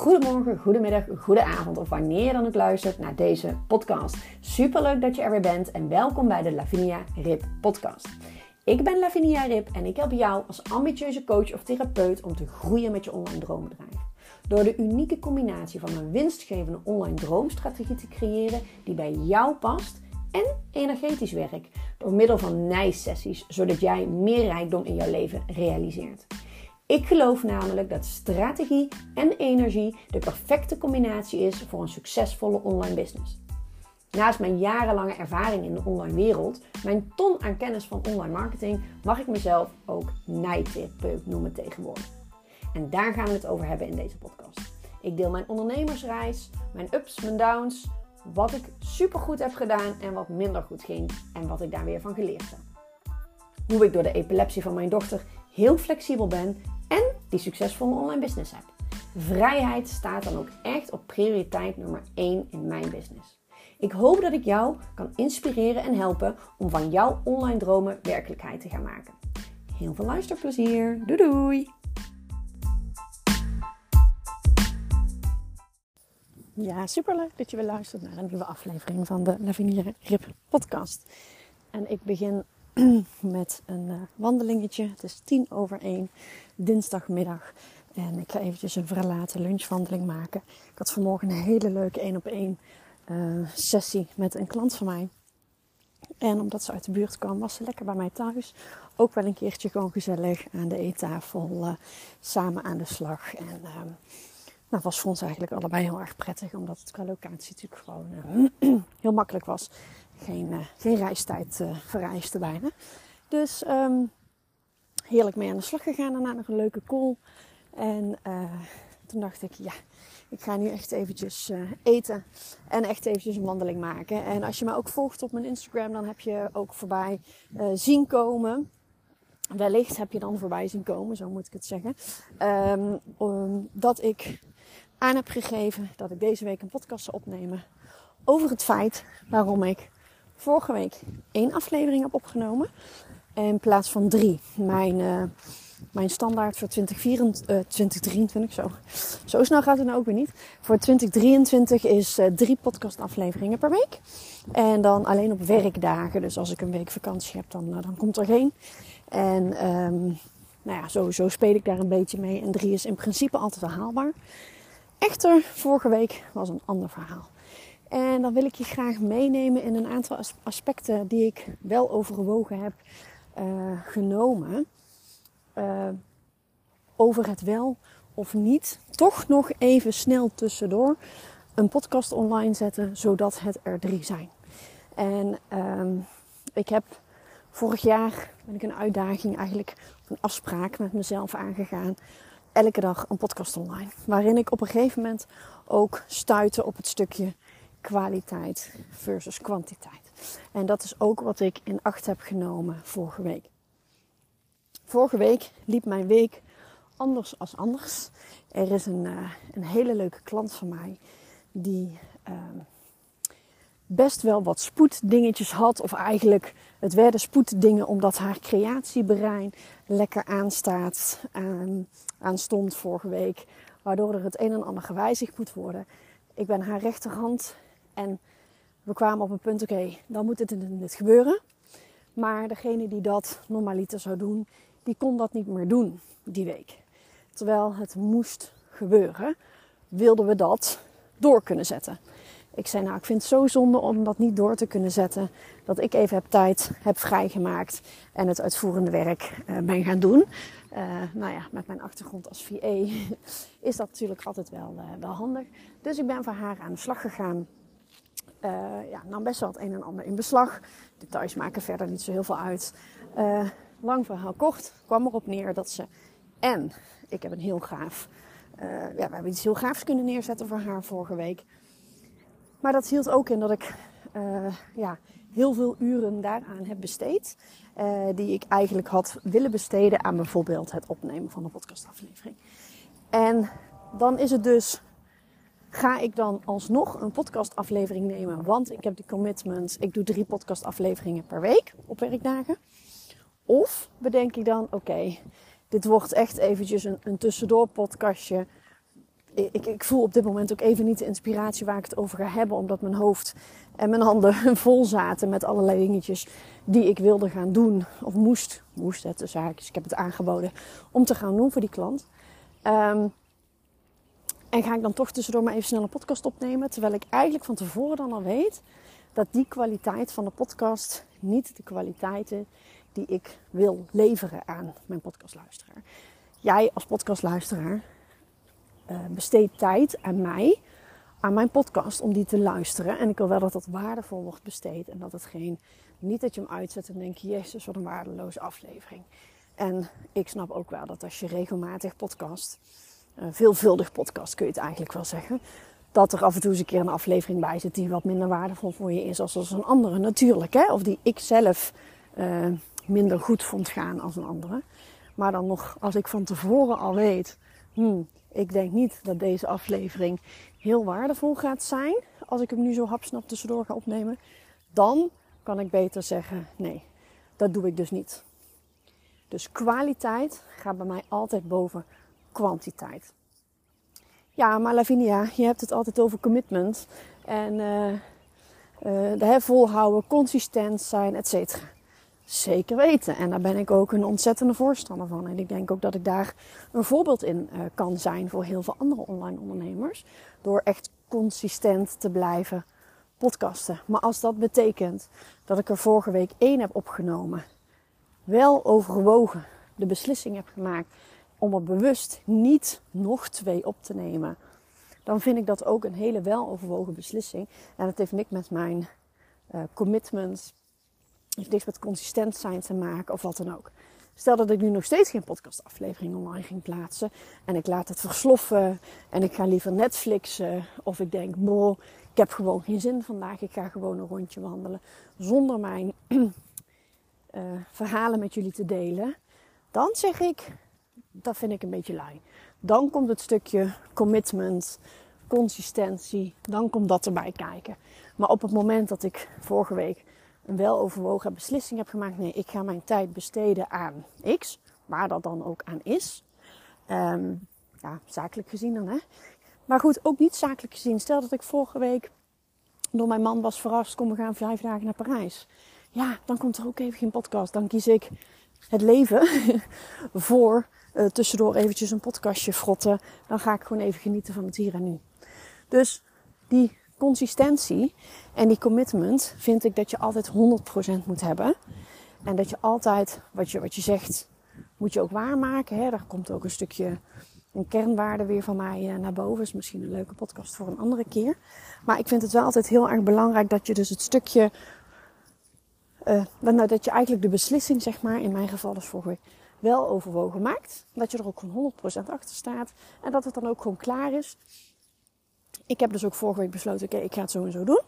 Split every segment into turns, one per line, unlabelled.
goedemorgen, goedemiddag, goede avond of wanneer je dan ook luistert naar deze podcast. Superleuk dat je er weer bent en welkom bij de Lavinia Rip podcast. Ik ben Lavinia Rip en ik help jou als ambitieuze coach of therapeut om te groeien met je online droombedrijf. Door de unieke combinatie van een winstgevende online droomstrategie te creëren die bij jou past en energetisch werk door middel van nijsessies, zodat jij meer rijkdom in jouw leven realiseert. Ik geloof namelijk dat strategie en energie de perfecte combinatie is voor een succesvolle online business. Naast mijn jarenlange ervaring in de online wereld, mijn ton aan kennis van online marketing, mag ik mezelf ook nijtherapeut noemen tegenwoordig. En daar gaan we het over hebben in deze podcast. Ik deel mijn ondernemersreis, mijn ups, mijn downs, wat ik supergoed heb gedaan en wat minder goed ging en wat ik daar weer van geleerd heb. Hoe ik door de epilepsie van mijn dochter heel flexibel ben en die succesvolle online business heb. Vrijheid staat dan ook echt op prioriteit nummer 1 in mijn business. Ik hoop dat ik jou kan inspireren en helpen om van jouw online dromen werkelijkheid te gaan maken. Heel veel luisterplezier. Doei doei! Ja, superleuk dat je weer luistert naar een nieuwe aflevering van de Lavinia Rip podcast. En ik begin met een uh, wandelingetje. Het is tien over één, dinsdagmiddag. En ik ga eventjes een verlaten lunchwandeling maken. Ik had vanmorgen een hele leuke één op één sessie met een klant van mij. En omdat ze uit de buurt kwam, was ze lekker bij mij thuis. Ook wel een keertje gewoon gezellig aan de eettafel, uh, samen aan de slag. En uh, nou, was voor ons eigenlijk allebei heel erg prettig, omdat het qua locatie natuurlijk gewoon heel makkelijk was geen, uh, geen reistijd vereiste bijna. Dus um, heerlijk mee aan de slag gegaan. Daarna nog een leuke call. En uh, toen dacht ik, ja, ik ga nu echt eventjes eten. En echt eventjes een wandeling maken. En als je me ook volgt op mijn Instagram, dan heb je ook voorbij zien komen. Wellicht heb je dan voorbij zien komen, zo moet ik het zeggen. Um, dat ik aan heb gegeven dat ik deze week een podcast zou opnemen over het feit waarom ik vorige week één aflevering heb opgenomen. In plaats van drie. Mijn, uh, mijn standaard voor 2024, uh, 2023, zo. zo snel gaat het nou ook weer niet. Voor 2023 is uh, drie podcastafleveringen per week. En dan alleen op werkdagen. Dus als ik een week vakantie heb, dan, dan komt er geen. En um, nou ja, sowieso speel ik daar een beetje mee. En drie is in principe altijd haalbaar. Echter, vorige week was een ander verhaal. En dan wil ik je graag meenemen in een aantal aspecten die ik wel overwogen heb uh, genomen. Uh, over het wel of niet toch nog even snel tussendoor een podcast online zetten, zodat het er drie zijn. En uh, ik heb vorig jaar ben ik een uitdaging, eigenlijk een afspraak met mezelf aangegaan. Elke dag een podcast online. Waarin ik op een gegeven moment ook stuitte op het stukje kwaliteit versus kwantiteit. En dat is ook wat ik in acht heb genomen vorige week. Vorige week liep mijn week anders als anders. Er is een, uh, een hele leuke klant van mij die uh, best wel wat spoeddingetjes had. Of eigenlijk het werden spoeddingen omdat haar creatiebrein lekker aanstaat, aan, aanstond vorige week. Waardoor er het een en ander gewijzigd moet worden. Ik ben haar rechterhand en we kwamen op een punt, oké, dan moet en dit gebeuren. Maar degene die dat normaliter zou doen, die kon dat niet meer doen die week. Terwijl het moest gebeuren, wilden we dat door kunnen zetten. Ik zei, nou, ik vind het zo zonde om dat niet door te kunnen zetten. Dat ik even heb tijd heb vrijgemaakt en het uitvoerende werk uh, ben gaan doen. Uh, nou ja, met mijn achtergrond als VA is dat natuurlijk altijd wel, uh, wel handig. Dus ik ben voor haar aan de slag gegaan. Uh, ja, nam best wel het een en ander in beslag. Details maken verder niet zo heel veel uit. Uh, lang verhaal kort kwam erop neer dat ze. En ik heb een heel gaaf. Uh, ja, we hebben iets heel gaafs kunnen neerzetten voor haar vorige week. Maar dat hield ook in dat ik ja, heel veel uren daaraan heb besteed. die ik eigenlijk had willen besteden aan bijvoorbeeld het opnemen van een podcastaflevering. En dan is het dus Ga ik dan alsnog een podcastaflevering nemen? Want ik heb die commitment. Ik doe drie podcastafleveringen per week op werkdagen. Of bedenk ik dan, oké, dit wordt echt eventjes een, een tussendoor podcastje. ik, ik, voel op dit moment ook even niet de inspiratie waar ik het over ga hebben. Omdat mijn hoofd en mijn handen vol zaten met allerlei dingetjes die ik wilde gaan doen. Of moest, moest het dus eigenlijk. Ik heb het aangeboden om te gaan doen voor die klant. Ehm, en ga ik dan toch tussendoor maar even snel een podcast opnemen. Terwijl ik eigenlijk van tevoren dan al weet dat die kwaliteit van de podcast niet de kwaliteiten die ik wil leveren aan mijn podcastluisteraar. Jij als podcastluisteraar uh, besteedt tijd aan mij, aan mijn podcast, om die te luisteren. En ik wil wel dat dat waardevol wordt besteed. En dat het geen, niet dat je hem uitzet en denk je, jezus, wat een waardeloze aflevering. En ik snap ook wel dat als je regelmatig podcast, veelvuldig podcast kun je het eigenlijk wel zeggen, dat er af en toe eens een keer een aflevering bij zit die wat minder waardevol voor je is als, een andere. Natuurlijk, hè? of die ik zelf uh, minder goed vond gaan als een andere. Maar dan nog, als ik van tevoren al weet, hmm, ik denk niet dat deze aflevering heel waardevol gaat zijn. Als ik hem nu zo hapsnap tussendoor ga opnemen. Dan kan ik beter zeggen, nee, dat doe ik dus niet. Dus kwaliteit gaat bij mij altijd boven kwantiteit. Ja, maar Lavinia, je hebt het altijd over commitment. En uh, uh, de volhouden, consistent zijn, et cetera. Zeker weten. En daar ben ik ook een ontzettende voorstander van. En ik denk ook dat ik daar een voorbeeld in uh, kan zijn voor heel veel andere online ondernemers. Door echt consistent te blijven podcasten. Maar als dat betekent dat ik er vorige week één heb opgenomen, wel overwogen, de beslissing heb gemaakt om er bewust niet nog twee op te nemen, dan vind ik dat ook een hele weloverwogen beslissing. En dat heeft niks met mijn uh, commitment heeft niks met consistent zijn te maken of wat dan ook. Stel dat ik nu nog steeds geen podcastaflevering online ging plaatsen en ik laat het versloffen en ik ga liever Netflixen of ik denk, boh, ik heb gewoon geen zin vandaag, ik ga gewoon een rondje wandelen zonder mijn uh, verhalen met jullie te delen, dan zeg ik, dat vind ik een beetje lui. Dan komt het stukje commitment, consistentie, dan komt dat erbij kijken. Maar op het moment dat ik vorige week een weloverwogen beslissing heb gemaakt. Nee, ik ga mijn tijd besteden aan X, waar dat dan ook aan is. Um, ja, zakelijk gezien dan hè. Maar goed, ook niet zakelijk gezien. Stel dat ik vorige week door mijn man was verrast, kom we gaan vijf dagen naar Parijs. Ja, dan komt er ook even geen podcast. Dan kies ik het leven voor uh, tussendoor eventjes een podcastje frotten. Dan ga ik gewoon even genieten van het hier en nu. Dus die consistentie en die commitment vind ik dat je altijd 100% moet hebben. En dat je altijd wat je, wat je zegt, moet je ook waarmaken. Hè? Daar komt ook een stukje een kernwaarde weer van mij eh, naar boven. Is misschien een leuke podcast voor een andere keer. Maar ik vind het wel altijd heel erg belangrijk dat je dus het stukje. Uh, dat je eigenlijk de beslissing, zeg maar, in mijn geval vorige week, wel overwogen maakt. Dat je er ook gewoon 100% achter staat. En dat het dan ook gewoon klaar is ik heb dus ook vorige week besloten, oké, ik ga het zo en zo doen.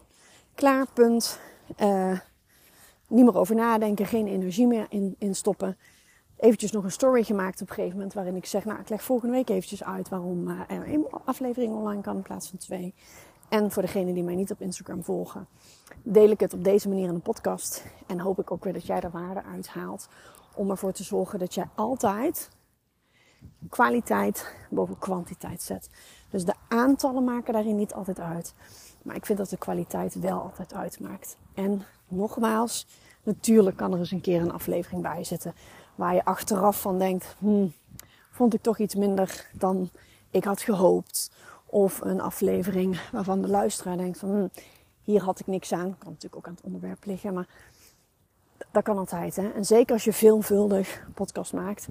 Klaar, punt. Uh, niet meer over nadenken, geen energie meer in, in stoppen. Eventjes nog een story gemaakt op een gegeven moment waarin ik zeg, nou ik leg volgende week eventjes uit waarom uh, er één aflevering online kan in plaats van twee. En voor degenen die mij niet op Instagram volgen, deel ik het op deze manier in een podcast. En hoop ik ook weer dat jij er waarde uithaalt om ervoor te zorgen dat jij altijd kwaliteit boven kwantiteit zet. Dus de aantallen maken daarin niet altijd uit. Maar ik vind dat de kwaliteit wel altijd uitmaakt. En nogmaals, natuurlijk kan er eens een keer een aflevering bij zitten. Waar je achteraf van denkt, hmm, vond ik toch iets minder dan ik had gehoopt. Of een aflevering waarvan de luisteraar denkt van, hmm, hier had ik niks aan. Kan natuurlijk ook aan het onderwerp liggen, maar dat kan altijd. Hè? En zeker als je veelvuldig podcast maakt,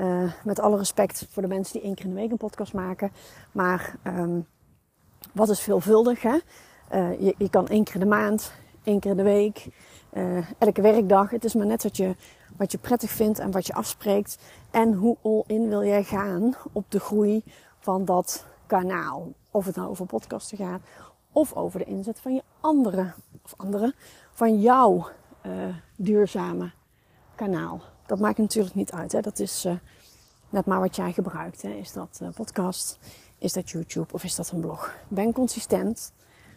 uh, met alle respect voor de mensen die één keer in de week een podcast maken. Maar um, wat is veelvuldig? Hè? Uh, je, je, kan één keer in de maand, één keer in de week, uh, elke werkdag. Het is maar net wat je, wat je prettig vindt en wat je afspreekt. En hoe all-in wil jij gaan op de groei van dat kanaal. Of het nou over podcasten gaat of over de inzet van je andere, of andere, van jouw duurzame kanaal dat maakt natuurlijk niet uit. Hè. Dat is uh, net maar wat jij gebruikt. Hè. Is dat uh, podcast? Is dat YouTube? Of is dat een blog? Ben consistent.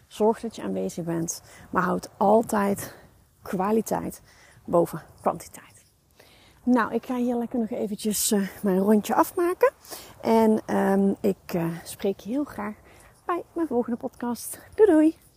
Zorg dat je aanwezig bent. Maar houd altijd kwaliteit boven kwantiteit. Nou, ik ga hier lekker nog eventjes mijn rondje afmaken. En um, ik spreek je heel graag bij mijn volgende podcast. Doei doei!